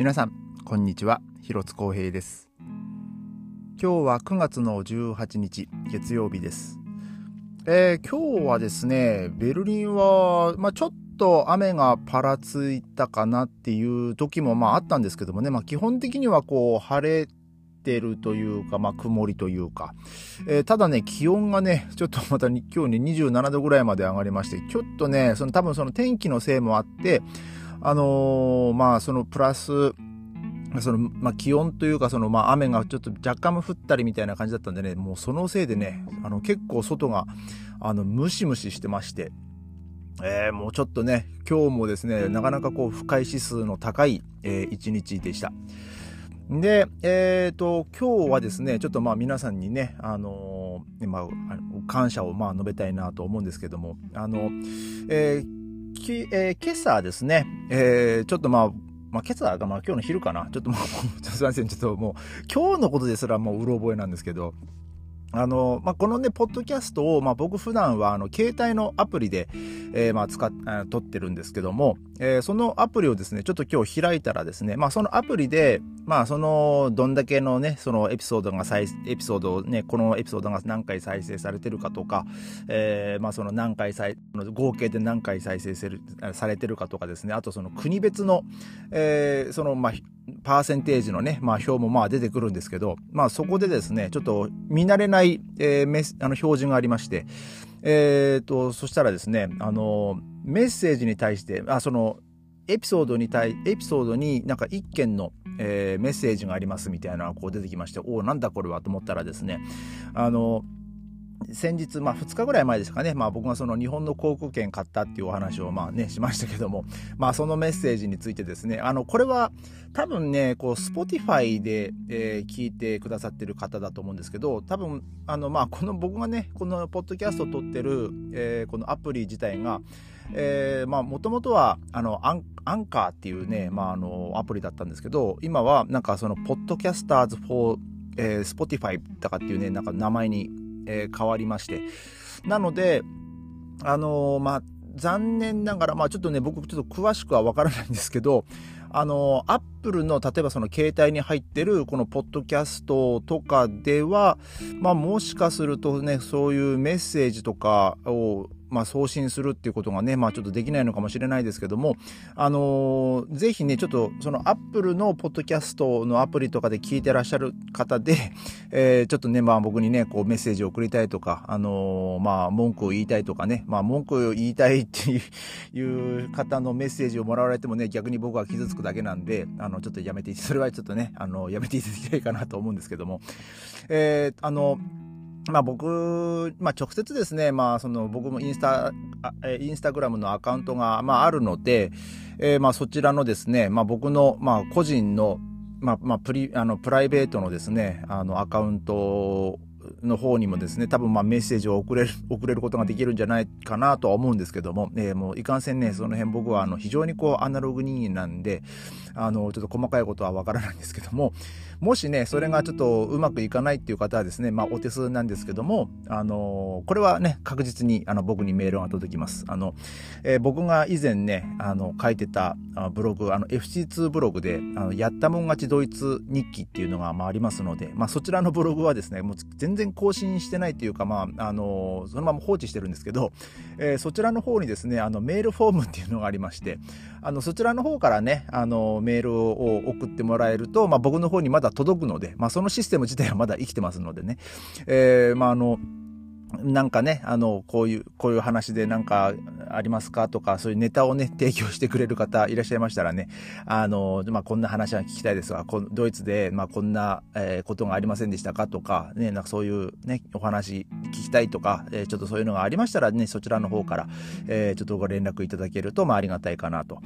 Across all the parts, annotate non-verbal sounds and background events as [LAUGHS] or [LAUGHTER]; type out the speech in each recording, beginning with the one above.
皆さんこんにちは。広津光平です。今日は9月の18日月曜日です。えー、今日はですねベルリンは、まあ、ちょっと雨がパラついたかなっていう時もまああったんですけどもね、まあ、基本的にはこう晴れてるというか、まあ、曇りというか、えー、ただね、気温がね、ちょっとまた今日ね、27度ぐらいまで上がりまして、ちょっとね、その多分その天気のせいもあって、あのー、まあ、そのプラス、その、まあ、気温というか、その、まあ、雨がちょっと若干降ったりみたいな感じだったんでね、もうそのせいでね、あの、結構外が、あの、ムシムシしてまして、えー、もうちょっとね、今日もですね、なかなかこう、不快指数の高い、えー、一日でした。で、えっ、ー、と、今日はですね、ちょっとまあ皆さんにね、あのー、まあ、感謝をまあ述べたいなと思うんですけども、あの、えー、きえー、今朝ですね、えー、ちょっとまあ、まあ、今朝がまあ今日の昼かな。ちょっともう、[LAUGHS] すいません。ちょっともう、今日のことですらもううろ覚えなんですけど、あの、まあ、このね、ポッドキャストを、まあ、僕普段は、あの、携帯のアプリで、えー、まあ、使っ、撮ってるんですけども、えー、そのアプリをですね、ちょっと今日開いたらですね、まあ、そのアプリで、まあ、その、どんだけのね、そのエピソードが再、エピソードをね、このエピソードが何回再生されてるかとか、えー、まあ、その何回再、合計で何回再生されてるかとかですね、あとその国別の、えー、その、まあ、パーセンテージのね、まあ、表もまあ出てくるんですけど、まあ、そこでですね、ちょっと見慣れない、えー、あの表示がありまして、えー、と、そしたらですね、あの、メッセージに対して、あ、その、エピソードに対、エピソードになんか一件の、えー、メッセージがありますみたいなのがこう出てきまして、おお、なんだこれはと思ったらですね、あの、先日、まあ、2日ぐらい前ですかね、まあ、僕がその日本の航空券買ったっていうお話をまあ、ね、しましたけども、まあ、そのメッセージについてですね。あのこれは多分ねこう Spotify で、えー、聞いてくださってる方だと思うんですけど多分あの、まあ、この僕がねこのポッドキャストを撮ってる、えー、このアプリ自体がもともとはあのアンアンカーっていうね、まあ、あのアプリだったんですけど今はなんかそのポッドキャスターズ for えー、Spotify とかっていうね、なんか名前にえー、変わりまして。なので、あのー、まあ、残念ながら、まあちょっとね、僕ちょっと詳しくはわからないんですけど、あの、アップルの、例えばその携帯に入ってるこのポッドキャストとかでは、まあもしかするとね、そういうメッセージとかをまあ、送信するっていうことがね、まあ、ちょっとできないのかもしれないですけども、あのー、ぜひね、ちょっと、そのアップルのポッドキャストのアプリとかで聞いてらっしゃる方で、[LAUGHS] えー、ちょっとね、まあ、僕にね、こう、メッセージを送りたいとか、あのー、まあ、文句を言いたいとかね、まあ、文句を言いたいっていう方のメッセージをもらわれてもね、逆に僕は傷つくだけなんで、あの、ちょっとやめて、それはちょっとね、あの、やめていただきたいかなと思うんですけども、えー、あの、まあ僕、まあ直接ですね、まあその僕もインスタ、インスタグラムのアカウントが、まああるので、えー、まあそちらのですね、まあ僕の、まあ個人の、まあまあプリ、あのプライベートのですね、あのアカウントの方にもですね、多分まあメッセージを送れる、[LAUGHS] 送れることができるんじゃないかなとは思うんですけども、えー、もういかんせんね、その辺僕はあの非常にこうアナログ人間なんで、あの、ちょっと細かいことはわからないんですけども、もしね、それがちょっとうまくいかないっていう方はですね、まあお手数なんですけども、あの、これはね、確実にあの僕にメールが届きます。あの、えー、僕が以前ね、あの、書いてたブログ、あの、FC2 ブログで、あの、やったもん勝ちドイツ日記っていうのがまあありますので、まあそちらのブログはですね、もう全然更新してないっていうか、まあ、あの、そのまま放置してるんですけど、えー、そちらの方にですね、あの、メールフォームっていうのがありまして、あの、そちらの方からね、あの、メールを送ってもらえると、まあ僕の方にまだ届くので、まあそのシステム自体はまだ生きてますのでね、えー、まああの、なんかね、あの、こういう、こういう話でなんかありますかとか、そういうネタをね、提供してくれる方いらっしゃいましたらね、あの、まあ、こんな話は聞きたいですが、こドイツで、まあ、こんな、えー、ことがありませんでしたかとか、ね、なんかそういうね、お話聞きたいとか、えー、ちょっとそういうのがありましたらね、そちらの方から、えー、ちょっとご連絡いただけると、まあ、ありがたいかなと。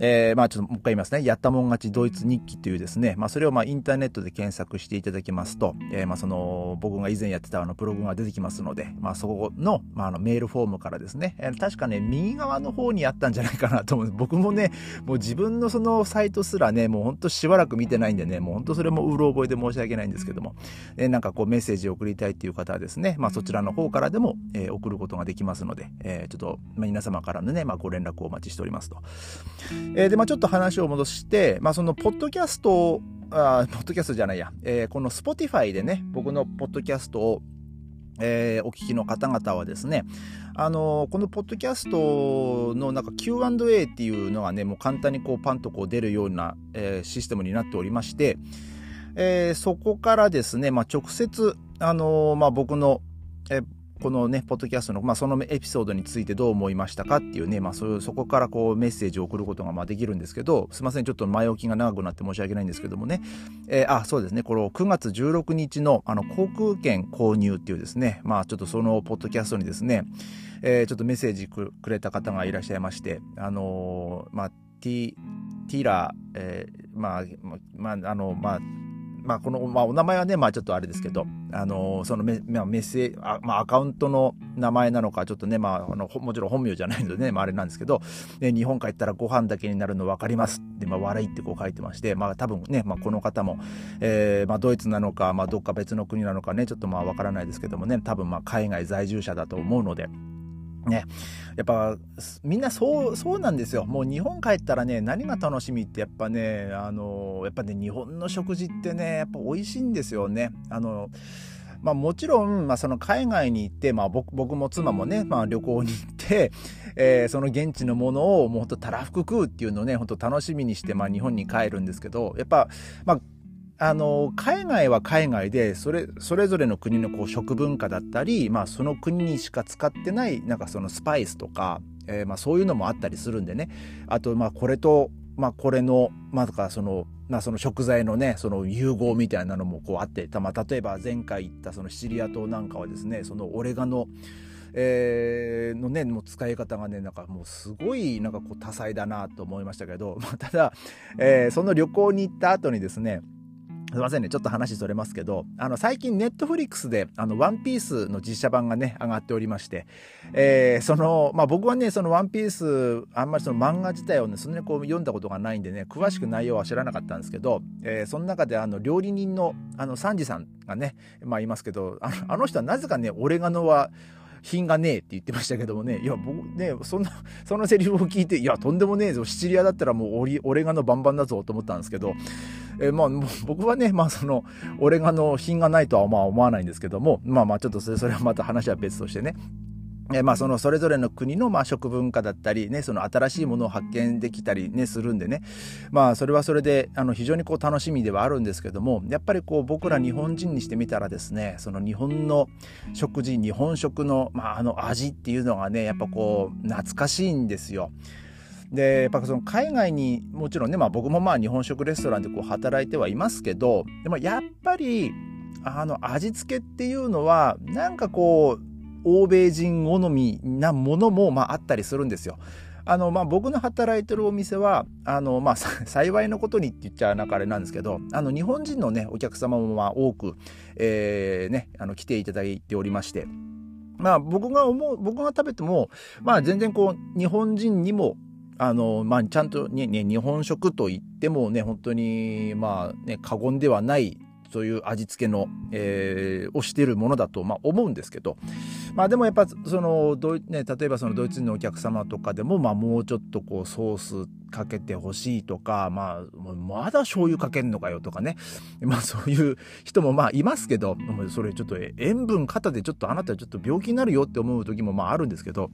えー、まあちょっともう一回言いますね。やったもん勝ちドイツ日記というですね、まあそれをまあインターネットで検索していただきますと、えー、まあその僕が以前やってたあのブログが出てきますので、まあそこの、まあ、あのメールフォームからですね、えー、確かね、右側の方にあったんじゃないかなと思う。僕もね、もう自分のそのサイトすらね、もうほんとしばらく見てないんでね、もうほんとそれもうろ覚えで申し訳ないんですけども、えー、なんかこうメッセージを送りたいっていう方はですね、まあそちらの方からでも、えー、送ることができますので、えー、ちょっと、まあ、皆様からのね、まあご連絡をお待ちしておりますと。えー、で、まあちょっと話を戻して、まあその、ポッドキャストあ、ポッドキャストじゃないや、えー、この Spotify でね、僕のポッドキャストを、えー、お聞きの方々はですね、あのー、このポッドキャストのなんか Q&A っていうのがね、もう簡単にこうパンとこう出るような、えー、システムになっておりまして、え、そこからですね、まあ、直接、あの、まあ、僕の、えこのね、ポッドキャストの、まあ、そのエピソードについてどう思いましたかっていうね、まあ、そういう、そこからこう、メッセージを送ることがまあできるんですけど、すいません、ちょっと前置きが長くなって申し訳ないんですけどもね、えー、あ、そうですね、この9月16日の、あの、航空券購入っていうですね、まあ、ちょっとそのポッドキャストにですね、えー、ちょっとメッセージくれた方がいらっしゃいまして、あのー、まあ、ティ、ティラ、えー、まあ、まあ、あの、まあ、まあ、この、まあ、お名前はね、まあ、ちょっとあれですけど、あの、そのメ、まあ、メッセージ、まあ、アカウントの名前なのか、ちょっとね、まあ、あの、もちろん本名じゃないのでね、[LAUGHS] まあ、あれなんですけど、ね、日本帰ったらご飯だけになるの分かります。って、まあ、笑いってこう書いてまして、まあ、多分ね、まあ、この方も、えー、まあ、ドイツなのか、まあ、どっか別の国なのかね、ちょっとまあ、分からないですけどもね、多分まあ、海外在住者だと思うので、ね。やっぱ、みんなそう、そうなんですよ。もう日本帰ったらね、何が楽しみってやっぱね、あの、やっぱね、日本の食事ってね、やっぱ美味しいんですよね。あの、まあもちろん、まあその海外に行って、まあ僕も妻もね、まあ旅行に行って、えー、その現地のものをもうほんとたらふく食うっていうのをね、ほんと楽しみにして、まあ日本に帰るんですけど、やっぱ、まああの、海外は海外で、それ、それぞれの国のこう食文化だったり、まあその国にしか使ってない、なんかそのスパイスとか、えー、まあそういうのもあったりするんでね。あと、まあこれと、まあこれの、まあとかその、まあその食材のね、その融合みたいなのもこうあって、まあ例えば前回言ったそのシチリア島なんかはですね、そのオレガノ、えー、のね、もう使い方がね、なんかもうすごいなんかこう多彩だなと思いましたけど、まあただ、えー、その旅行に行った後にですね、すいませんね、ちょっと話それますけど、あの、最近ネットフリックスで、あの、ワンピースの実写版がね、上がっておりまして、えー、その、まあ、僕はね、そのワンピース、あんまりその漫画自体をね、そんなにこう読んだことがないんでね、詳しく内容は知らなかったんですけど、えー、その中であの、料理人の、あの、サンジさんがね、まあ、いますけど、あのあの人はなぜかね、オレガノは、品がねえって言ってましたけどもね、いや、僕ね、そんな、そのセリフを聞いて、いや、とんでもねえぞ、シチリアだったらもうオリ、オレガノバンバンだぞと思ったんですけど、えー、まあ、僕はね、まあ、その、オレガノ品がないとはまあ思わないんですけども、まあまあ、ちょっとそれそれはまた話は別としてね、えまあそのそれぞれの国のまあ食文化だったりね、その新しいものを発見できたりね、するんでね。まあそれはそれで、あの非常にこう楽しみではあるんですけども、やっぱりこう僕ら日本人にしてみたらですね、その日本の食事、日本食のまああの味っていうのがね、やっぱこう懐かしいんですよ。で、やっぱその海外にもちろんね、まあ僕もまあ日本食レストランでこう働いてはいますけど、でもやっぱりあの味付けっていうのはなんかこう欧米人好みなものも、まあ、あったりするんですよ。あの、まあ、僕の働いてるお店は、あの、まあ、幸いのことにって言っちゃなんかあれなんですけど、あの、日本人のね、お客様もまあ多く、えー、ね、あの、来ていただいておりまして、まあ、僕が思う、僕が食べても、まあ、全然こう、日本人にも、あの、まあ、ちゃんとね、ね、日本食と言ってもね、本当に、まあ、ね、過言ではないそういう味付けの、えー、をしてるものだと、まあ、思うんですけど、まあでもやっぱそのドイ、ね、例えばそのドイツ人のお客様とかでも、まあ、もうちょっとこうソースかけてほしいとか、まあ、まだ醤油かけんのかよとかね、まあそういう人もまあいますけど、それちょっと塩分過多でちょっとあなたちょっと病気になるよって思う時もまああるんですけど、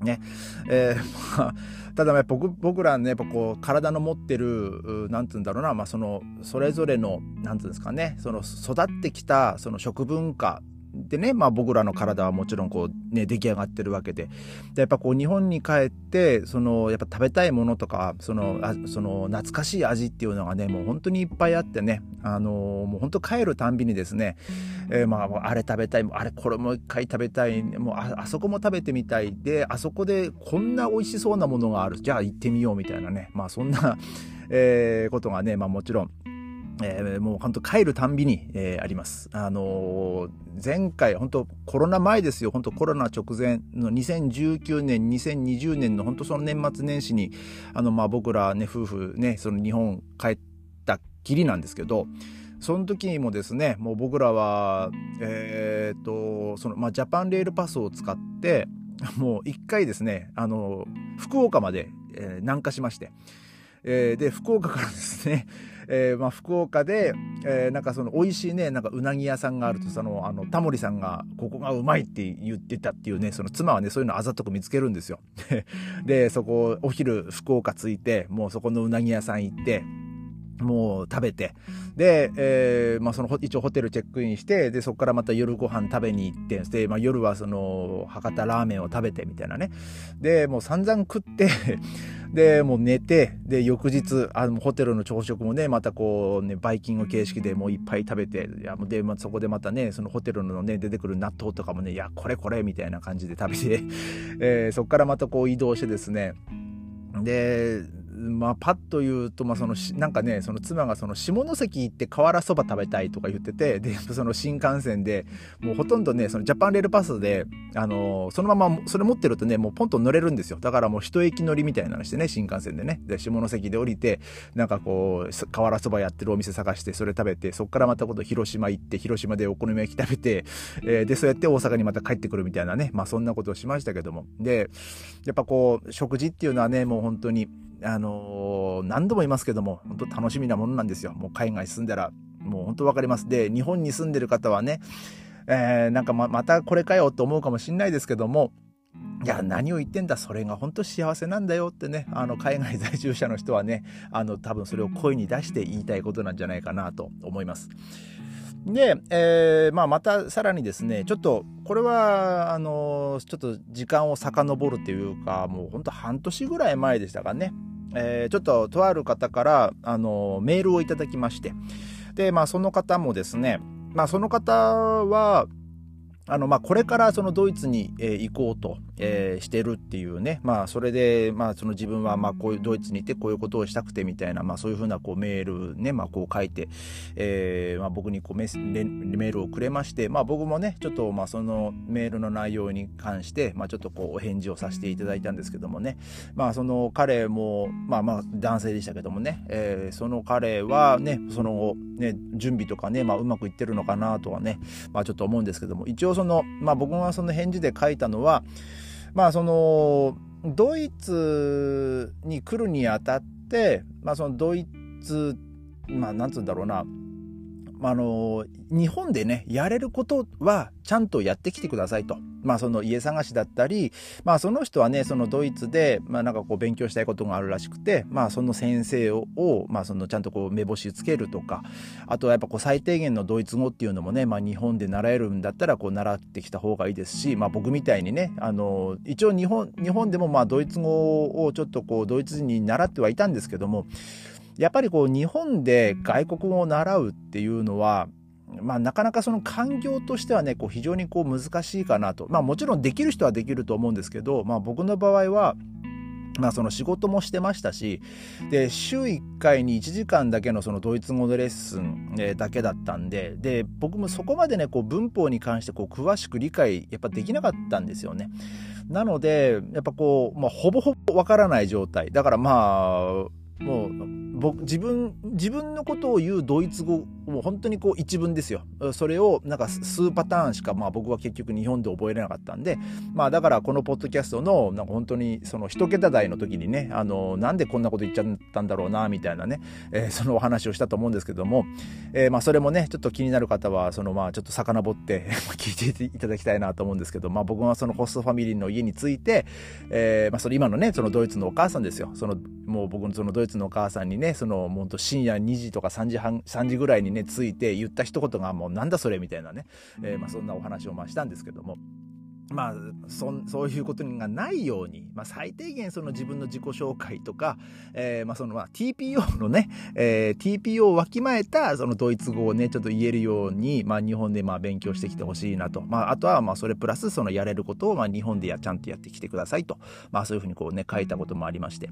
ね。えー、まあ、ただやっぱ僕僕らね、やっぱこう、体の持ってる、なんつうんだろうな、まあその、それぞれの、なんつうんですかね、その育ってきた、その食文化でね、まあ、僕らの体はもちろんこう、ね、出来上がってるわけで。でやっぱこう日本に帰ってそのやっぱ食べたいものとかそのあその懐かしい味っていうのがねもう本当にいっぱいあってね、あのー、もう本当帰るたんびにですね、えー、まあ、あれ食べたいあれこれもう一回食べたい。もうああそこも食べてみたい。であそこでこんな美味しそうなものがある。じゃあ行ってみようみたいなね。まあそんな、えー、ことがね、まあ、もちろんえー、もう本当帰るたんびに、えー、あります。あのー、前回本当コロナ前ですよ。本当コロナ直前の2019年、2020年の本当その年末年始に、あの、まあ僕らね、夫婦ね、その日本帰ったきりなんですけど、その時にもですね、もう僕らは、えっ、と、その、まあジャパンレールパスを使って、もう一回ですね、あの、福岡まで、え、南下しまして、え、で、福岡からですね、えー、まあ、福岡で、えー、なんかその美味しいね、なんかうなぎ屋さんがあると、その、あの、タモリさんが、ここがうまいって言ってたっていうね、その妻はね、そういうのあざとく見つけるんですよ。[LAUGHS] で、そこ、お昼、福岡着いて、もうそこのうなぎ屋さん行って、もう食べて、で、えー、まあその、一応ホテルチェックインして、で、そこからまた夜ご飯食べに行って、で、まあ夜はその、博多ラーメンを食べてみたいなね。で、もう散々食ってで、もう寝て、で、翌日、あの、ホテルの朝食もね、またこうね、バイキング形式でもういっぱい食べて、いや、で、まあ、そこでまたね、そのホテルのね、出てくる納豆とかもね、いや、これこれ、みたいな感じで食べて、えー、そこからまたこう移動してですね、で、まあ、パッと言うと、まあ、そのなんかねその妻がその下関行って瓦そば食べたいとか言っててでその新幹線でもうほとんどねそのジャパンレールパスで、あのそのままそれ持ってるとねもうポンと乗れるんですよ。だからもう一駅乗りみたいなのしてね新幹線でね。で下関で降りてなんかこう瓦そばやってるお店探してそれ食べてそこからまた今度広島行って広島でお好み焼き食べて、えー、でそうやって大阪にまた帰ってくるみたいなねまあそんなことをしましたけども。でやっぱこう食事っていうのはねもう本当にあのー、何度も言いますけども、本当楽しみなものなんですよ。もう海外住んだら、もう本当わかります。で、日本に住んでる方はね、えー、なんかままたこれかよと思うかもしんないですけども、いや、何を言ってんだ、それが本当幸せなんだよってね、あの、海外在住者の人はね、あの、多分それを声に出して言いたいことなんじゃないかなと思います。で、えー、まあ、またさらにですね、ちょっと、これは、あの、ちょっと時間を遡るっていうか、もう本当半年ぐらい前でしたかね。えー、ちょっととある方から、あの、メールをいただきまして、で、まあ、その方もですね、まあ、その方は、あの、まあ、これからそのドイツに、えー、行こうと、えー、してるっていうね、まあ、それで、まあ、その自分は、まあ、こういうドイツに行ってこういうことをしたくてみたいな、まあ、そういうふうなこうメールね、まあ、こう書いて、えー、まあ、僕にこうメメールをくれまして、まあ、僕もね、ちょっと、まあ、そのメールの内容に関して、まあ、ちょっとこう、お返事をさせていただいたんですけどもね、まあ、その彼も、まあ、まあ、男性でしたけどもね、えー、その彼はね、その後、ね、準備とかね、まあ、うまくいってるのかなとはね、まあ、ちょっと思うんですけども、一応その、まあ、僕がその返事で書いたのは、まあ、その、ドイツに来るにあたって、まあ、そのドイツ、まあ、なんつうんだろうな、あの、日本でね、やれることはちゃんとやってきてくださいと。まあその家探しだったり、まあその人はね、そのドイツで、まあなんかこう勉強したいことがあるらしくて、まあその先生を、まあそのちゃんとこう目星つけるとか、あとはやっぱこう最低限のドイツ語っていうのもね、まあ日本で習えるんだったらこう習ってきた方がいいですし、まあ僕みたいにね、あの、一応日本、日本でもまあドイツ語をちょっとこうドイツ人に習ってはいたんですけども、やっぱりこう日本で外国語を習うっていうのは、まあ、なかなかその環境としてはね、こう非常にこう難しいかなと。まあもちろんできる人はできると思うんですけど、まあ僕の場合は、まあその仕事もしてましたし、で、週1回に1時間だけのそのドイツ語のレッスン、えだけだったんで、で、僕もそこまでね、こう文法に関してこう詳しく理解やっぱできなかったんですよね。なので、やっぱこう、まあほぼほぼわからない状態。だからまあ、もう僕自分自分のことを言うドイツ語もう本当にこう一文ですよ。それをなんか数パターンしかまあ僕は結局日本で覚えれなかったんで。まあだからこのポッドキャストのなんか本当にその一桁台の時にねあのなんでこんなこと言っちゃったんだろうなみたいなね、えー、そのお話をしたと思うんですけども、えー、まあそれもねちょっと気になる方はそのまあちょっと遡って [LAUGHS] 聞いていただきたいなと思うんですけど。まあ僕はそのホストファミリーの家について、えー、まあそれ今のねそのドイツのお母さんですよ。そのもう僕のそのドイツのお母さんにねそのもう深夜2時とか3時半3時ぐらいにねついて言った一言がもうなんだそれみたいなね、えー、まあそんなお話をまあしたんですけども。まあ、そそういうことがないように、まあ、最低限その自分の自己紹介とか、えー、まあそのまあ TPO のね、えー、TPO をわきまえたそのドイツ語をね、ちょっと言えるように、まあ日本でまあ勉強してきてほしいなと。まああとはまあそれプラスそのやれることをまあ日本でやちゃんとやってきてくださいと。まあそういうふうにこうね、書いたこともありまして。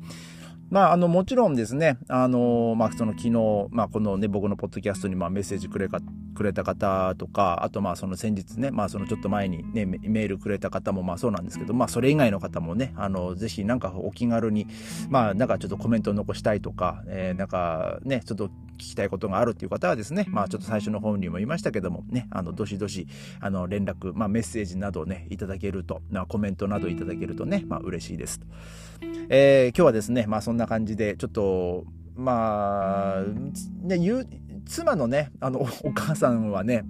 まあ、あの、もちろんですね、あの、まあ、その昨日、まあ、このね、僕のポッドキャストに、まあ、メッセージくれか、くれた方とか、あと、まあ、その先日ね、まあ、そのちょっと前にね、メールくれた方も、まあ、そうなんですけど、まあ、それ以外の方もね、あの、ぜひ、なんかお気軽に、まあ、なんかちょっとコメントを残したいとか、えー、なんかね、ちょっときたいことがあるっていう方はですね、まあちょっと最初の本にも言いましたけども、ね、あの、どしどし、あの、連絡、まあメッセージなどをね、いただけると、まあ、コメントなどいただけるとね、まあ嬉しいです。えー、今日はですね、まあそんな感じで、ちょっと、まあ、ね、妻のね、あの、お母さんはね、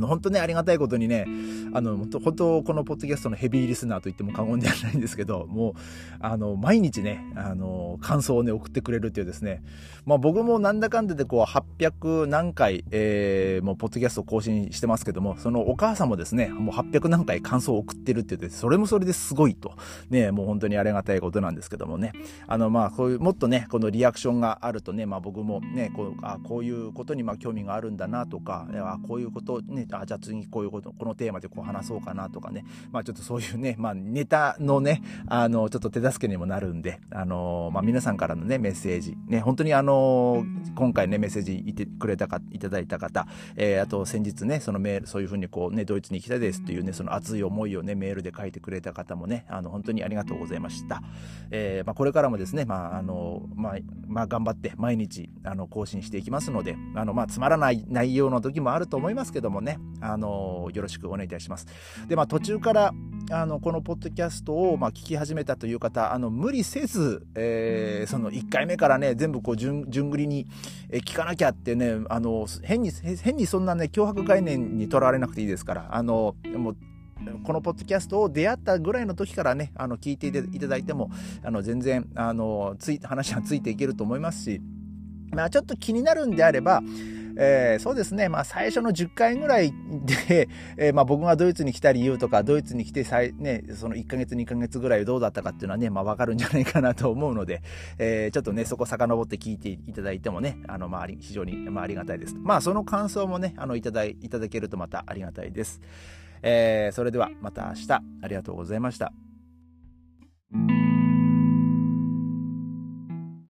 本当ね、ありがたいことにね、あの、本当、このポッドキャストのヘビーリスナーと言っても過言ではないんですけど、もう、あの、毎日ね、あの、感想をね、送ってくれるっていうですね、まあ僕もなんだかんだでこう、800何回、えー、もう、ポッドキャストを更新してますけども、そのお母さんもですね、もう800何回感想を送ってるって言って、それもそれですごいと、ね、もう本当にありがたいことなんですけどもね、あの、まあ、こういう、もっとね、このリアクションがあるとね、まあ僕もね、こう、あこういうことにまあ興味があるんだなとか、あこういうことね、あじゃあ次こういうことこのテーマでこう話そうかなとかね。まあちょっとそういうねまあネタのねあのちょっと手助けにもなるんであのまあ皆さんからのねメッセージね本当にあの今回ねメッセージいてくれたかいただいた方、えー、あと先日ねそのメールそういうふうにこうねドイツに行きたいですっていうねその熱い思いをねメールで書いてくれた方もねあの本当にありがとうございました、えー、まあこれからもですねまああのまあまあ頑張って毎日あの更新していきますのであのまあつまらない内容の時もあると思いますけどもねあのよろしくお願いいたします。で、まあ、途中からあのこのポッドキャストをまあ聞き始めたという方あの無理せず、えー、その1回目からね全部こう順順繰りに聞かなきゃってねあの変に変にそんなね脅迫概念にとらわれなくていいですからあのもうこのポッドキャストを出会ったぐらいの時からねあの聞いていただいてもあの全然あのつい話はついていけると思いますし、まあ、ちょっと気になるんであればえー、そうですね、まあ、最初の10回ぐらいで、[LAUGHS] えー、まあ、僕がドイツに来た理由とか、ドイツに来てさい、ね、その1ヶ月、2ヶ月ぐらいどうだったかっていうのはね、まあ、わかるんじゃないかなと思うので、えー、ちょっとね、そこ遡って聞いていただいてもね、あの、まあ、非常に、まあ、ありがたいです。まあ、その感想もね、あの、いただい、いただけるとまたありがたいです。えー、それではまた明日、ありがとうございました。